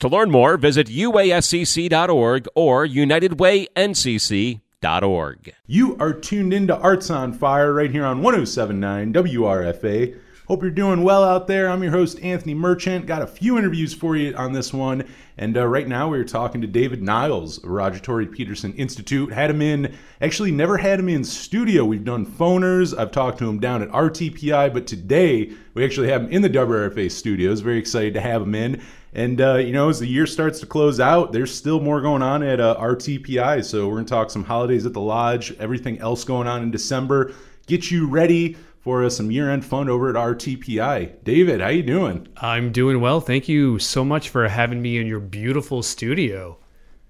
To learn more, visit uascc.org or unitedwayncc.org. You are tuned into Arts on Fire right here on 1079 WRFA. Hope you're doing well out there. I'm your host, Anthony Merchant. Got a few interviews for you on this one. And uh, right now, we are talking to David Niles Roger Tory Peterson Institute. Had him in, actually, never had him in studio. We've done phoners. I've talked to him down at RTPI, but today we actually have him in the WRFA studios. Very excited to have him in. And, uh, you know, as the year starts to close out, there's still more going on at uh, RTPI. So we're going to talk some holidays at the lodge, everything else going on in December. Get you ready for uh, some year-end fun over at RTPI. David, how you doing? I'm doing well. Thank you so much for having me in your beautiful studio.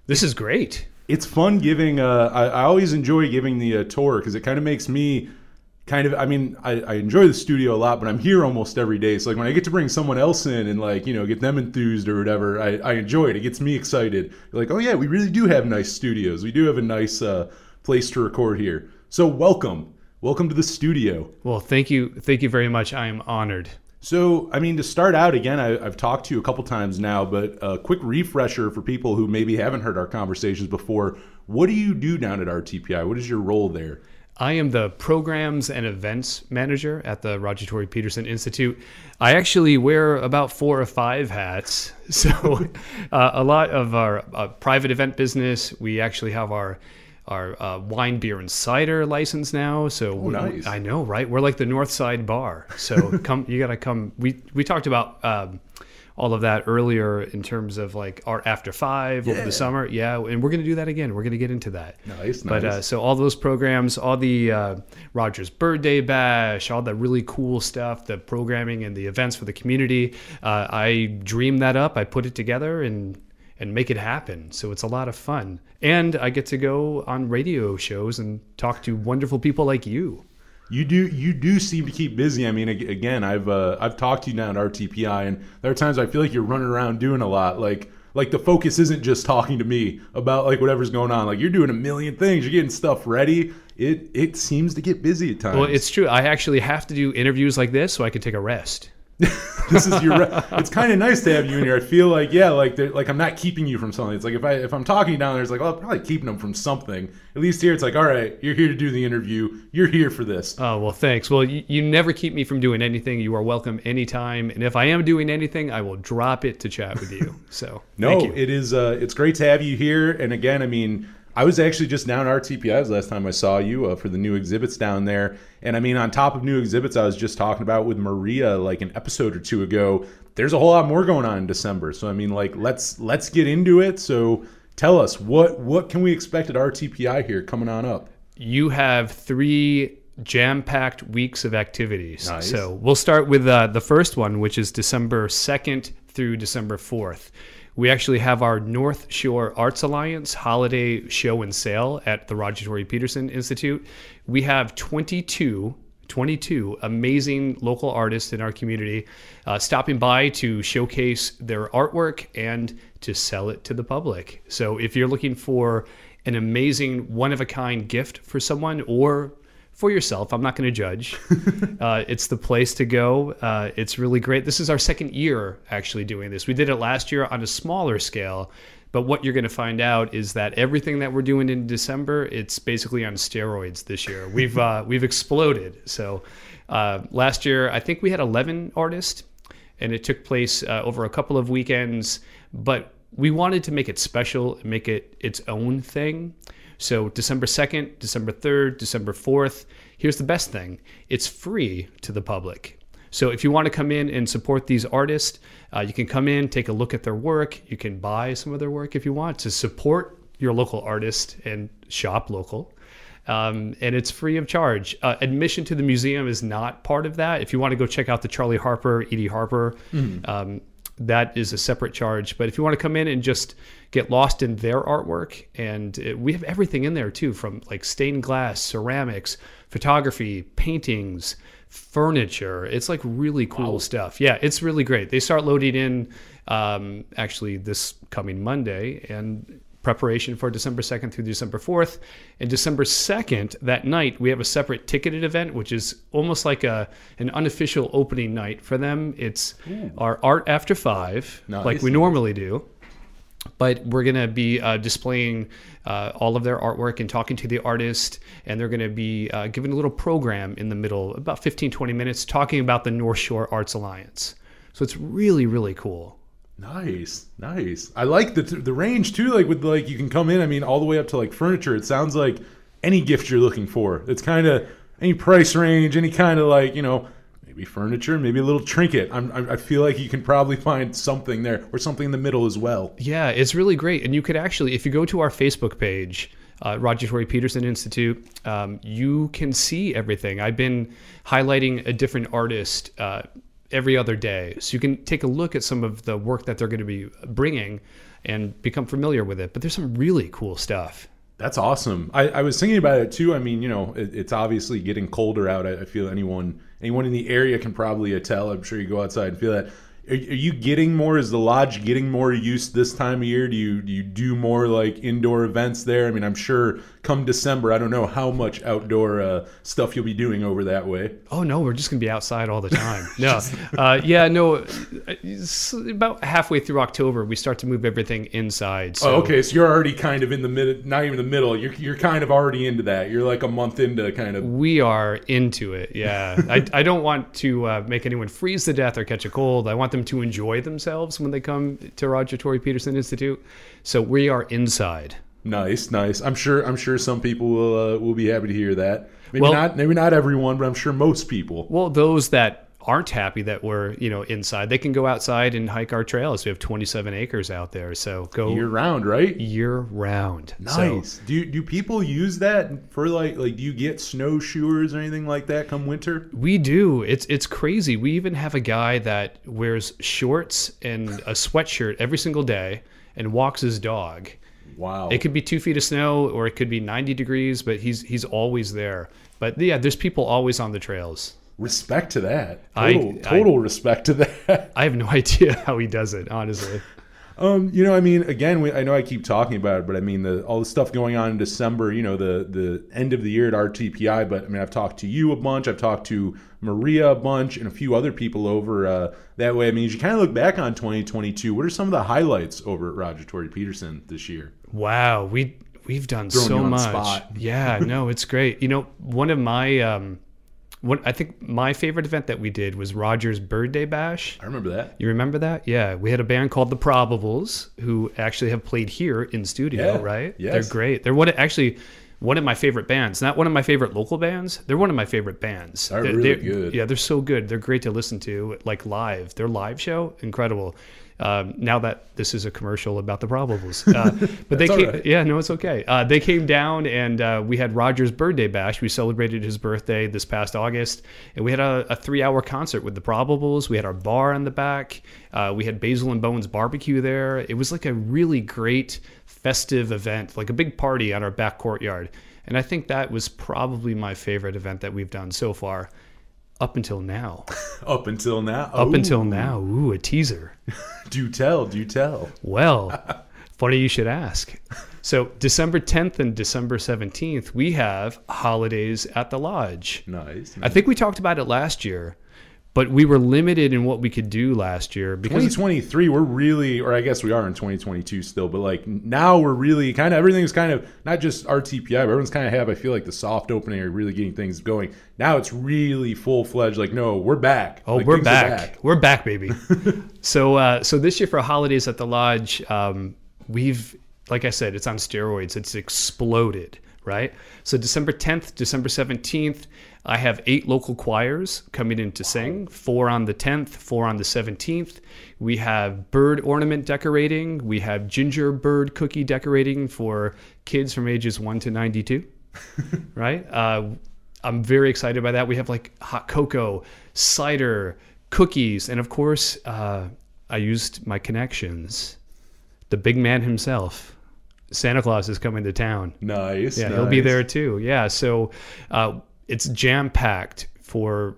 This is great. It's fun giving. Uh, I, I always enjoy giving the uh, tour because it kind of makes me kind of. I mean, I, I enjoy the studio a lot, but I'm here almost every day. So like when I get to bring someone else in and like you know get them enthused or whatever, I, I enjoy it. It gets me excited. like, oh yeah, we really do have nice studios. We do have a nice uh, place to record here. So welcome welcome to the studio. Well, thank you, thank you very much. I am honored. So, I mean, to start out again, I, have talked to you a couple times now, but a quick refresher for people who maybe haven't heard our conversations before. What do you do down at RTPI? What is your role there? I am the programs and events manager at the Roger Tory Peterson Institute. I actually wear about four or five hats. So, uh, a lot of our uh, private event business, we actually have our our uh, wine, beer, and cider license now. So oh, nice. I know, right? We're like the North Side Bar. So come, you got to come. We we talked about. Um, all of that earlier in terms of like art after five yeah. over the summer. Yeah, and we're going to do that again. We're going to get into that. Nice, But nice. Uh, so all those programs, all the uh, Rogers Birthday Bash, all the really cool stuff, the programming and the events for the community. Uh, I dream that up. I put it together and and make it happen. So it's a lot of fun. And I get to go on radio shows and talk to wonderful people like you. You do you do seem to keep busy. I mean, again, I've uh, I've talked to you now at RTPI, and there are times I feel like you're running around doing a lot. Like like the focus isn't just talking to me about like whatever's going on. Like you're doing a million things. You're getting stuff ready. It it seems to get busy at times. Well, it's true. I actually have to do interviews like this so I can take a rest. this is your. Re- it's kind of nice to have you in here. I feel like yeah, like like I'm not keeping you from something. It's like if I if I'm talking down there, it's like well, I'm probably keeping them from something. At least here, it's like all right, you're here to do the interview. You're here for this. Oh well, thanks. Well, you, you never keep me from doing anything. You are welcome anytime. And if I am doing anything, I will drop it to chat with you. So no, it is. Uh, it's great to have you here. And again, I mean I was actually just down at RTPI last time I saw you uh, for the new exhibits down there. And I mean, on top of new exhibits, I was just talking about with Maria like an episode or two ago. There's a whole lot more going on in December. So I mean, like let's let's get into it. So tell us what what can we expect at RTPI here coming on up? You have three jam-packed weeks of activities. Nice. So we'll start with uh, the first one, which is December second through December fourth. We actually have our North Shore Arts Alliance holiday show and sale at the Roger Tory Peterson Institute. We have 22 22 amazing local artists in our community uh, stopping by to showcase their artwork and to sell it to the public. So if you're looking for an amazing one of a kind gift for someone or for yourself. I'm not going to judge. uh, it's the place to go. Uh, it's really great. This is our second year actually doing this. We did it last year on a smaller scale, but what you're going to find out is that everything that we're doing in December, it's basically on steroids this year. We've uh, we've exploded. So uh, last year, I think we had 11 artists, and it took place uh, over a couple of weekends. But we wanted to make it special, make it its own thing. So December 2nd, December 3rd, December 4th. Here's the best thing it's free to the public. So if you want to come in and support these artists, uh, you can come in, take a look at their work. You can buy some of their work if you want to support your local artist and shop local. Um, and it's free of charge. Uh, admission to the museum is not part of that. If you want to go check out the Charley Harper, Edie Harper, um, that is a separate charge. But if you want to come in and just get lost in their artwork, and uh, we have everything in there too, from like stained glass, ceramics, photography, paintings, furniture. It's like really cool stuff. Yeah, it's really great. They start loading in um, actually this coming Monday, and preparation for December 2nd through December 4th. And December 2nd, that night, we have a separate ticketed event, which is almost like a an unofficial opening night for them. It's our art after five, like we normally do. But we're going to be uh, displaying uh, all of their artwork and talking to the artist. And they're going to be uh, giving a little program in the middle, about 15, 20 minutes, talking about the North Shore Arts Alliance. So it's really, really cool. Nice, nice. I like the the range too. Like with like you can come in. I mean, all the way up to like furniture. It sounds like any gift you're looking for. It's kind of any price range, any kind of like you know maybe furniture, maybe a little trinket. I'm, I feel like you can probably find something there or something in the middle as well. Yeah, it's really great. And you could actually, if you go to our Facebook page, uh, Roger Tory Peterson Institute, um, you can see everything. I've been highlighting a different artist uh, every other day. So you can take a look at some of the work that they're going to be bringing and become familiar with it. But there's some really cool stuff. That's awesome. I, I was thinking about it too. I mean, you know, it, it's obviously getting colder out. I, I feel anyone anyone in the area can probably uh, tell. I'm sure you go outside and feel that. Are, are you getting more? Is the lodge getting more used this time of year? Do you do you do more like indoor events there? I mean, I'm sure come December, I don't know how much outdoor uh, stuff you'll be doing over that way. Oh no, we're just gonna be outside all the time. No, uh, yeah, no. About halfway through October, we start to move everything inside. So Oh, okay, so you're already kind of in the mid, not even the middle. You're you're kind of already into that. You're like a month into kind of. We are into it. Yeah. I, I don't want to uh, make anyone freeze to death or catch a cold. I want them to enjoy themselves when they come to Roger Tory Peterson Institute. So we are inside. Nice, nice. I'm sure. I'm sure some people will uh, will be happy to hear that. Maybe Well- not. Maybe not everyone, but I'm sure most people. Well, those that aren't happy that we're, you know, inside, they can go outside and hike our trails. We have 27 acres out there. So go Year round, right? Year round. So Nice. do do people use that for like like do you get snowshoers or anything like that come winter? We do. It's it's crazy. We even have a guy that wears shorts and a sweatshirt every single day and walks his dog. Wow. It could be two feet of snow, or it could be 90 degrees, but he's he's always there. But yeah, there's people always on the trails. respect to that. I- Total, I- total respect to that. I have no idea how he does it, honestly. Um, you know, I mean, again, we, I know I keep talking about it, but I mean, the all the stuff going on in December. You know, the the end of the year at RTPI. But I mean, I've talked to you a bunch. I've talked to Maria a bunch, and a few other people over uh, that way. I mean, as you kind of look back on 2022, what are some of the highlights over at Roger Tory Peterson this year? Wow, we we've done Throwing so you on the much. Yeah, no, it's great. You know, one of my um, what I think my favorite event that we did was Roger's birthday bash. I remember that. You remember that? Yeah, we had a band called the Probables who actually have played here in studio, Yeah, right? yes. They're great. They're what actually one of my favorite bands. Not one of my favorite local bands. They're one of my favorite bands. They're They're- really they're- good. Yeah, they're so good. They're great to listen to, like live. Their live show, incredible. Um, now that this is a commercial about the Probables, uh, but they came, right. yeah, no, it's okay. Uh, they came down and uh, we had Roger's birthday bash. We celebrated his birthday this past August, and we had a, a three-hour concert with the Probables. We had our bar in the back. Uh, we had Basil and Bones barbecue there. It was like a really great festive event, like a big party on our back courtyard. And I think that was probably my favorite event that we've done so far, up until now. Up until now. Up Ooh, until now, ooh, a teaser. Do tell. Do tell. Well, funny you should ask. So, December 10th and December 17th, we have holidays at the lodge. Nice. I think we talked about it last year, but we were limited in what we could do last year because 2023 we're really or i guess we are in 2022 still but like now we're really kind of everything's kind of not just rtpi but everyone's kind of have i feel like the soft opening are really getting things going now it's really full-fledged like no we're back Oh, Like, we're are back. We're back, baby. so, uh, so this year for holidays at the lodge, um, we've, like I said, it's on steroids. It's exploded, right? So December 10th, December 17th, I have eight local choirs coming in to sing. Four on the 10th, four on the 17th. We have bird ornament decorating. We have gingerbread cookie decorating for kids from ages one to 92 right? Uh, I'm very excited by that. We have like hot cocoa, cider, cookies, and of course, uh, I used my connections. The big man himself, Santa Claus, is coming to town. nice Yeah, he'll be there too. Yeah, so uh, it's jam packed for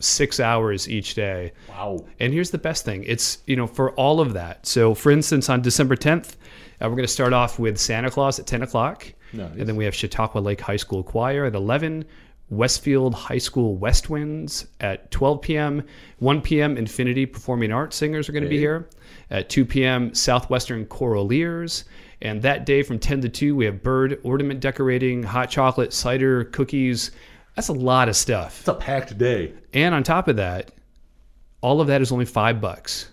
six hours each day. wow And here's the best thing it's, you know, for all of that. So, for instance, on December 10th, uh, we're going to start off with Santa Claus at 10 o'clock. Nice. And then we have Chautauqua Lake High School Choir at 11, Westfield High School West Winds at 12 p.m., 1 p.m. Infinity Performing Arts Singers are going to be here. At 2 p.m., Southwestern Choraliers. And that day from 10 to 2, we have bird ornament decorating, hot chocolate, cider, cookies. That's a lot of stuff. it's a packed day And on top of that, all of that is only five bucks.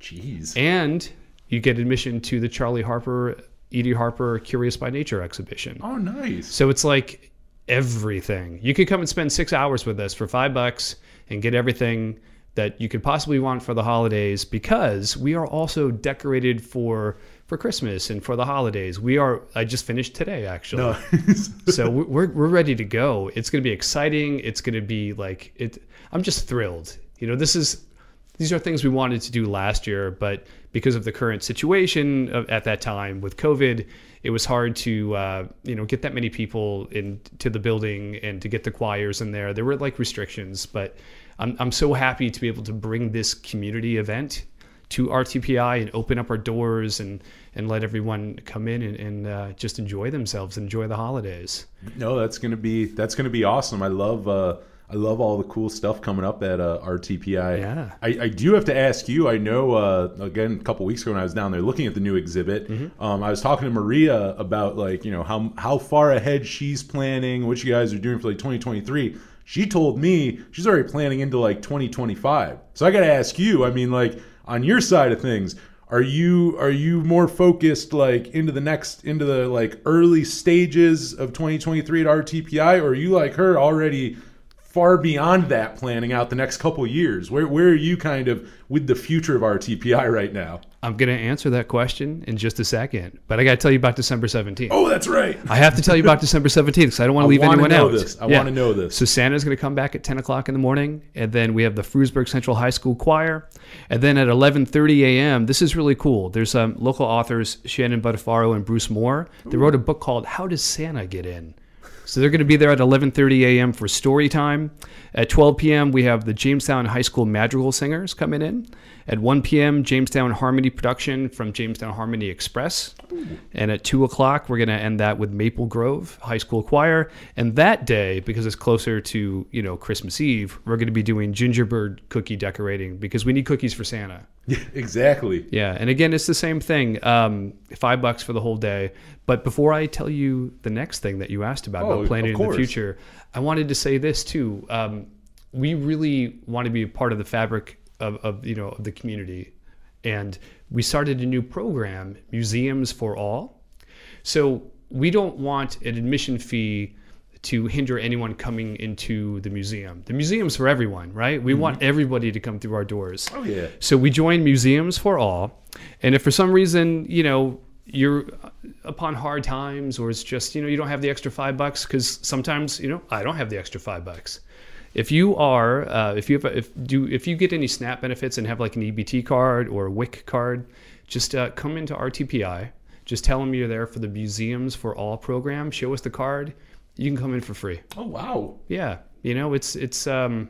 jeez And you get admission to the Charley Harper, Edie Harper Curious by Nature exhibition. oh nice So it's like everything. You could come and spend six hours with us for five bucks and get everything that you could possibly want for the holidays because we are also decorated for for Christmas and for the holidays. We are I just finished today actually. Nice so we- we're, we're ready to go. It's going to be exciting. It's going to be like it i'm just thrilled. You know this is these are things we wanted to do last year but because of the current situation of, at that time with covid it was hard to uh, you know get that many people into the building and to get the choirs in there. There were like restrictions but I'm, I'm so happy to be able to bring this community event to RTPI and open up our doors and and let everyone come in and, and uh, just enjoy themselves, enjoy the holidays. No, that's gonna be that's gonna be awesome. I love uh, I love all the cool stuff coming up at uh, RTPI. Yeah. I, I do have to ask you. I know uh, again a couple weeks ago when I was down there looking at the new exhibit, Mm-hmm. um, I was talking to Maria about like you know how how far ahead she's planning, what you guys are doing for like 2023. She told me she's already planning into like 2025. So I got to ask you. I mean, like on your side of things, are you are you more focused like into the next into the like early stages of 2023 at RTPI, or are you like her already far beyond that planning out the next couple years? Where where are you kind of with the future of RTPI right now? I'm going to answer that question in just a second, but I got to tell you about December 17th. Oh, that's right. I have to tell you about December 17th because I don't want to leave anyone out. this. I wanna know this. So Santa's going to come back at 10 o'clock in the morning, and then we have the Frewsburg Central High School Choir, and then at 11:30 a.m. This is really cool. There's um, local authors Shannon Butterfaro and Bruce Moore. They wrote a book called "How Does Santa Get In." So they're going to be there at 11:30 a.m. for story time. At 12 p.m. we have the Jamestown High School Madrigal Singers coming in. At 1 p.m. Jamestown Harmony production from Jamestown Harmony Express. And at 2 o'clock we're going to end that with Maple Grove High School Choir. And that day, because it's closer to you know Christmas Eve, we're going to be doing gingerbread cookie decorating because we need cookies for Santa. Yeah, exactly. Yeah, and again, it's the same thing. Um, five bucks for the whole day. But before I tell you the next thing that you asked about Oh, about planning in the future, I wanted to say this too. Um, we really want to be a part of the fabric of, of you know of the community, and we started a new program, Museums for All. So we don't want an admission fee to hinder anyone coming into the museum. The museum's for everyone, right? We want everybody to come through our doors. Oh yeah. So we joined Museums for All, and if for some reason you know you're upon hard times, or it's just you know you don't have the extra five bucks, because sometimes you know I don't have the extra five bucks. If you are, uh, if you have, a, if do, if you get any SNAP benefits and have like an EBT card or a WIC card, just uh, come into RTPI. Just tell them you're there for the Museums for All program. Show us the card. You can come in for free. Oh wow. Yeah, you know, it's it's um,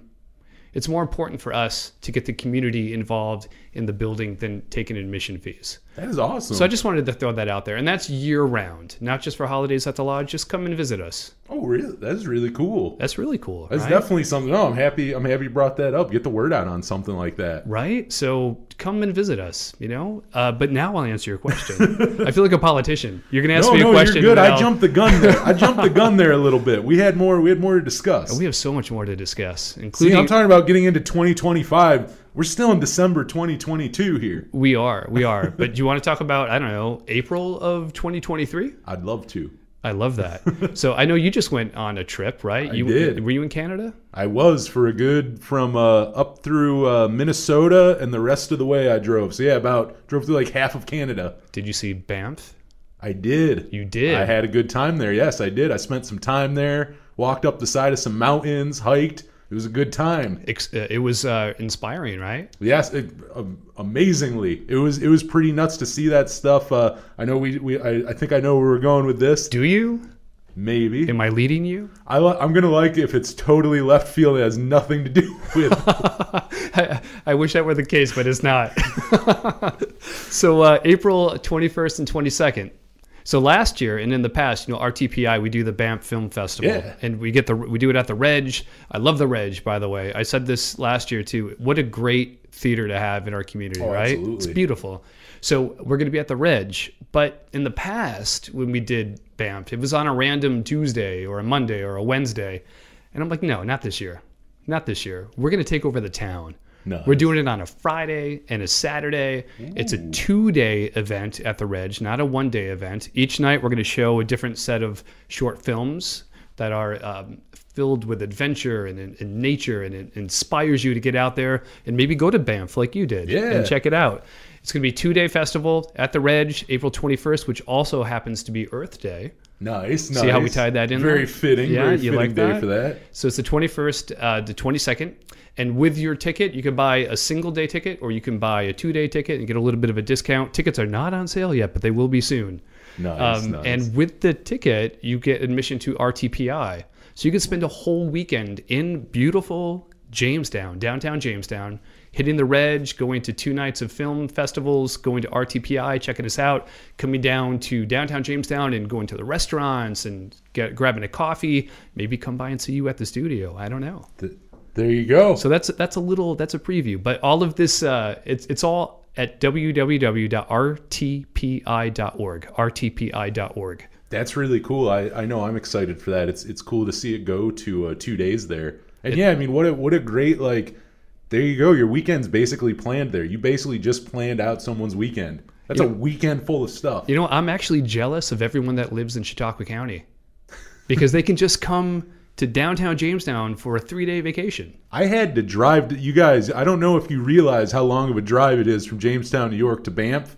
it's more important for us to get the community involved in the building than taking admission fees. That is awesome. So I just wanted to throw that out there, and that's year round, not just for holidays at the lodge. Just come and visit us. oh, really? That is really cool. That's really cool. That's right? definitely something. No, I'm happy. I'm happy you brought that up. Get the word out on something like that. right. So come and visit us. You know. Uh, but now I'll answer your question. I feel like a politician. You're gonna ask No, me a no, question. you're good. and I jumped the gun there. I jumped the gun there a little bit. We had more. We had more to discuss. We have so much more to discuss, See, including I'm talking about getting into 2025. We're still in December 2022 here. we are, we are. but do you want to talk about I don't know April of 2023? I'd love to. I love that. so I know you just went on a trip, right? you did. Were you in Canada? I was for a good from uh, up through uh, Minnesota and the rest of the way I drove. So yeah, about drove through like half of Canada. Did you see Banff? I did. You did. I had a good time there. Yes, I did. I spent some time there. Walked up the side of some mountains, hiked. It was a good time. Uh, It was uh, inspiring, right? Yes, it, um, amazingly. It was it was pretty nuts to see that stuff. Uh, I know we, we I, I think I know where we're going with this. Do you? Maybe Am I leading you? I, I'm gonna like if it's totally left field. It has nothing to do with. I, I wish that were the case, but it's not. so uh, April 21st and 22nd. So last year and in the past, you know, RTPI, we do the Banff Film Festival, Yeah. and we get the we do it at the Reg. I love the Reg, by the way. I said this last year too. What a great theater to have in our community, Oh, right? It's beautiful. So we're going to be at the Reg, but in the past when we did Banff, it was on a random Tuesday or a Monday or a Wednesday, and I'm like, no, not this year, not this year. We're going to take over the town. We're doing it on a Friday and a Saturday. It's a two day event at the Reg, not a one day event. Each night, we're going to show a different set of short films that are um, filled with adventure and, and, nature, and it inspires you to get out there and maybe go to Banff like you did Yeah. and check it out. It's going to be a two day festival at the Reg, April 21st, which also happens to be Earth Day. nice, nice. See how we tied that in Very there? fitting. Yeah, very you fitting like day that? for that. So it's the 21st uh, to 22nd. And with your ticket, you can buy a single day ticket or you can buy a two day ticket and get a little bit of a discount. Tickets are not on sale yet, but they will be soon. Nice, Um, nice. And with the ticket, you get admission to RTPI. So you can spend a whole weekend in beautiful Jamestown, downtown Jamestown, hitting the Reg, going to two nights of film festivals, going to RTPI, checking us out, coming down to downtown Jamestown and going to the restaurants and get, grabbing a coffee, maybe come by and see you at the studio. I don't know. Th- there you go. So that's that's a little that's a preview, but all of this uh, it's it's all at www.rtpi.org. rtpi.org. That's really cool. I, I know I'm excited for that. It's it's cool to see it go to uh, two days there. And yeah, I mean, what a what a great like. There you go. Your weekend's basically planned there. You basically just planned out someone's weekend. That's a weekend full of stuff. You know, I'm actually jealous of everyone that lives in Chautauqua County because they can just come to downtown Jamestown for a three day vacation. I had to drive. To, you guys, I don't know if you realize how long of a drive it is from Jamestown, New York to Banff.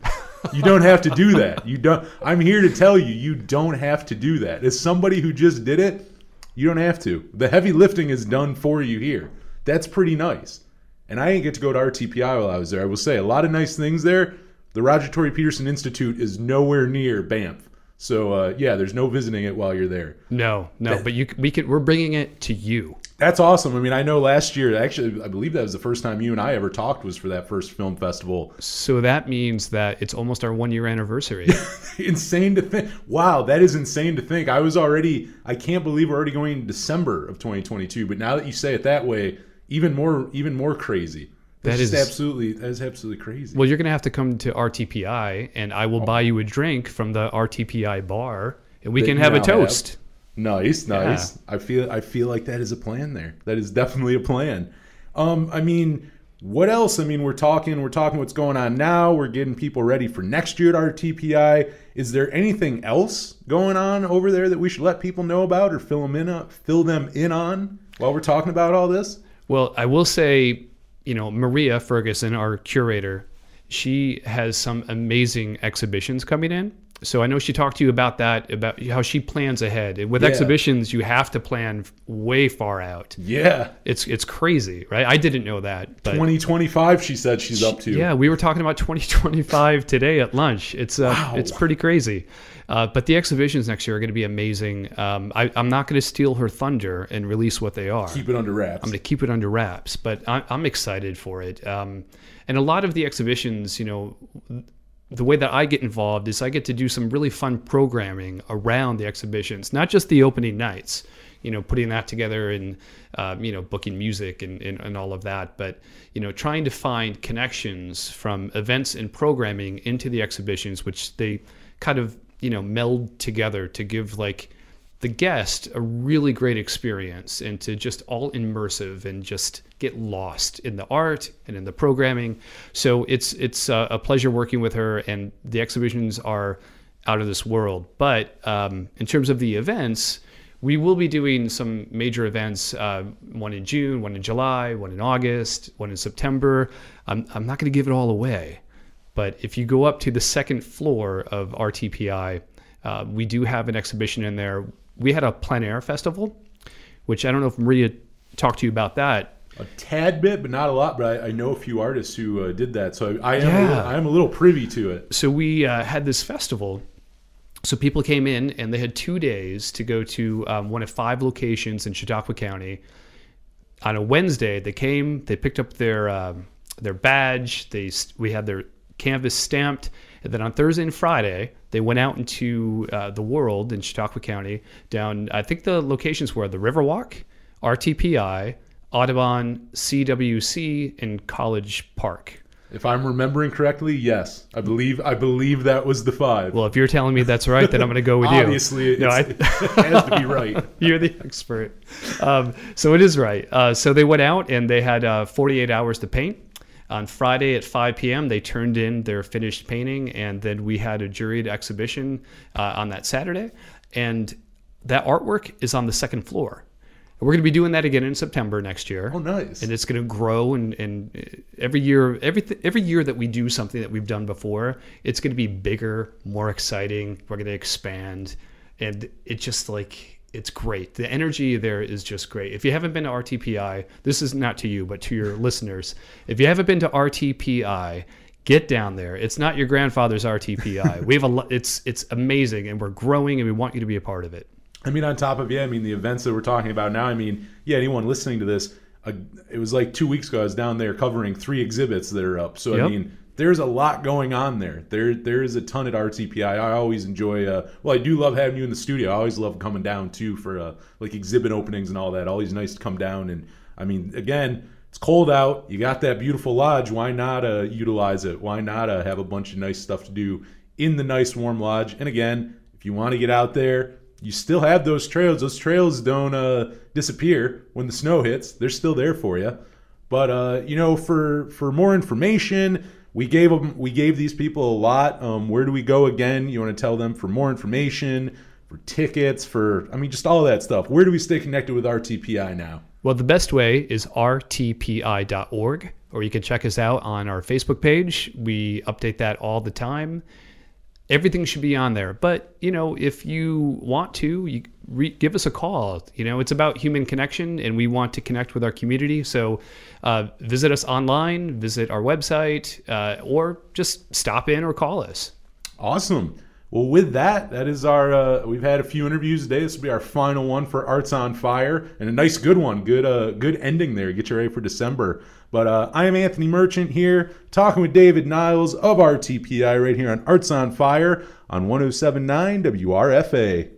You don't have to do that. You don't. I'm here to tell you, you don't have to do that. As somebody who just did it, you don't have to. The heavy lifting is done for you here. That's pretty nice. And I didn't get to go to RTPI while I was there. I will say a lot of nice things there. The Roger Tory Peterson Institute is nowhere near Banff. So uh, yeah, there's no visiting it while you're there. No, no, but you we can we're bringing it to you. That's awesome. I mean, I know last year, actually, I believe that was the first time you and I ever talked was for that first film festival. So that means that it's almost our one year anniversary. insane to think. Wow, that is insane to think. I was already, I can't believe we're already going in December of 2022. But now that you say it that way, even more, even more crazy. That is- absolutely, that is absolutely crazy. well, you're gonna have to come to RTPI, and I will buy you a drink from the RTPI bar, and we can have a toast. Nice, nice. I feel I feel like that is a plan there. That is definitely a plan. Um, I mean, what else? I mean, we're talking we're talking what's going on now. We're getting people ready for next year at RTPI. Is there anything else going on over there that we should let people know about or fill them in on, fill them in on while we're talking about all this? Well, I will say, you know, Maria Ferguson, our curator, she has some amazing exhibitions coming in. So I know she talked to you about that, about how she plans ahead. With Yeah. exhibitions, you have to plan way far out. Yeah. It's it's crazy, right? I didn't know that, 2025 she said she's up to. yeah, we were talking about 2025 today at lunch. It's uh, Wow. it's pretty crazy. Uh, but the exhibitions next year are going to be amazing. Um, I, I'm not going to steal her thunder and release what they are. Keep it under wraps. I'm going to keep it under wraps, but I, I'm excited for it. Um, and a lot of the exhibitions, you know, the way that I get involved is I get to do some really fun programming around the exhibitions, not just the opening nights, you know, putting that together and, um, you know, booking music and, and, and all of that, but, you know, trying to find connections from events and programming into the exhibitions, which they kind of, you know, meld together to give like the guest a really great experience and to just all immersive and just get lost in the art and in the programming. So it's it's uh, a pleasure working with her, and the exhibitions are out of this world. But um, in terms of the events, we will be doing some major events. Uh, one in June, one in July, one in August, one in September. I'm I'm not going to give it all away, but if you go up to the second floor of RTPI. Uh, we do have an exhibition in there we had a plein air festival, which I don't know if Maria talked to you about that. A tad bit, but not a lot. But I, I know a few artists who uh, did that, so I, I am yeah. a little, I am a little privy to it. So we uh, had this festival. So people came in and they had two days to go to um, one of five locations in Chautauqua County. On a Wednesday, they came, they picked up their uh, their badge. They we had their canvas stamped and then on Thursday and Friday, they went out into uh, the world in Chautauqua County, down, I think the locations were the Riverwalk, RTPI, Audubon, CWC, and College Park. If I'm remembering correctly, yes, I believe I believe that was the five. Well, if you're telling me that's right, then I'm going to go with you. Obviously, no, I, it has to be right. you're the expert. Um, so it is right. Uh, so they went out and they had uh, 48 hours to paint. On Friday at 5 p.m., they turned in their finished painting, and then we had a juried exhibition uh, on that Saturday. And that artwork is on the second floor. we're going to be doing that again in September next year. Oh, nice! And it's going to grow, and, and every year, every every year that we do something that we've done before, it's going to be bigger, more exciting. We're going to expand, and it just like it's great. The energy there is just great. If you haven't been to RTPI, this is not to you, but to your listeners. If you haven't been to RTPI, get down there. It's not your grandfather's RTPI. we have a it's it's amazing and we're growing and we want you to be a part of it. I mean on top of yeah, I mean the events that we're talking about now, I mean, yeah, anyone listening to this, uh, it was like 2 weeks ago I was down there covering three exhibits that are up. So yep. I mean, there's a lot going on there. There there is a ton at RTPI. I always enjoy. Uh, well, I do love having you in the studio. I always love coming down too for uh, like exhibit openings and all that. Always nice to come down and I mean, again, it's cold out. You got that beautiful lodge. Why not uh, utilize it? Why not uh, have a bunch of nice stuff to do in the nice warm lodge? And again, if you want to get out there, you still have those trails. Those trails don't uh, disappear when the snow hits. They're still there for you. But uh, you know, for for more information we gave them we gave these people a lot. Um, where do we go again? You want to tell them for more information, for tickets, for I mean just all that stuff. Where do we stay connected with RTPI now? Well, the best way is rtpi.org, or you can check us out on our Facebook page. We update that all the time everything should be on there. But you know, if you want to, you re- give us a call. You know, it's about human connection, and we want to connect with our community. So, uh, visit us online, visit our website, uh, or just stop in or call us. Awesome. Well, with that, that is our. Uh, we've had a few interviews today. This will be our final one for Arts on Fire, and a nice, good one. Good, uh, good ending there. Get you ready for December. But uh, I am Anthony Merchant here, talking with David Niles of RTPI right here on Arts on Fire on 107.9 WRFA.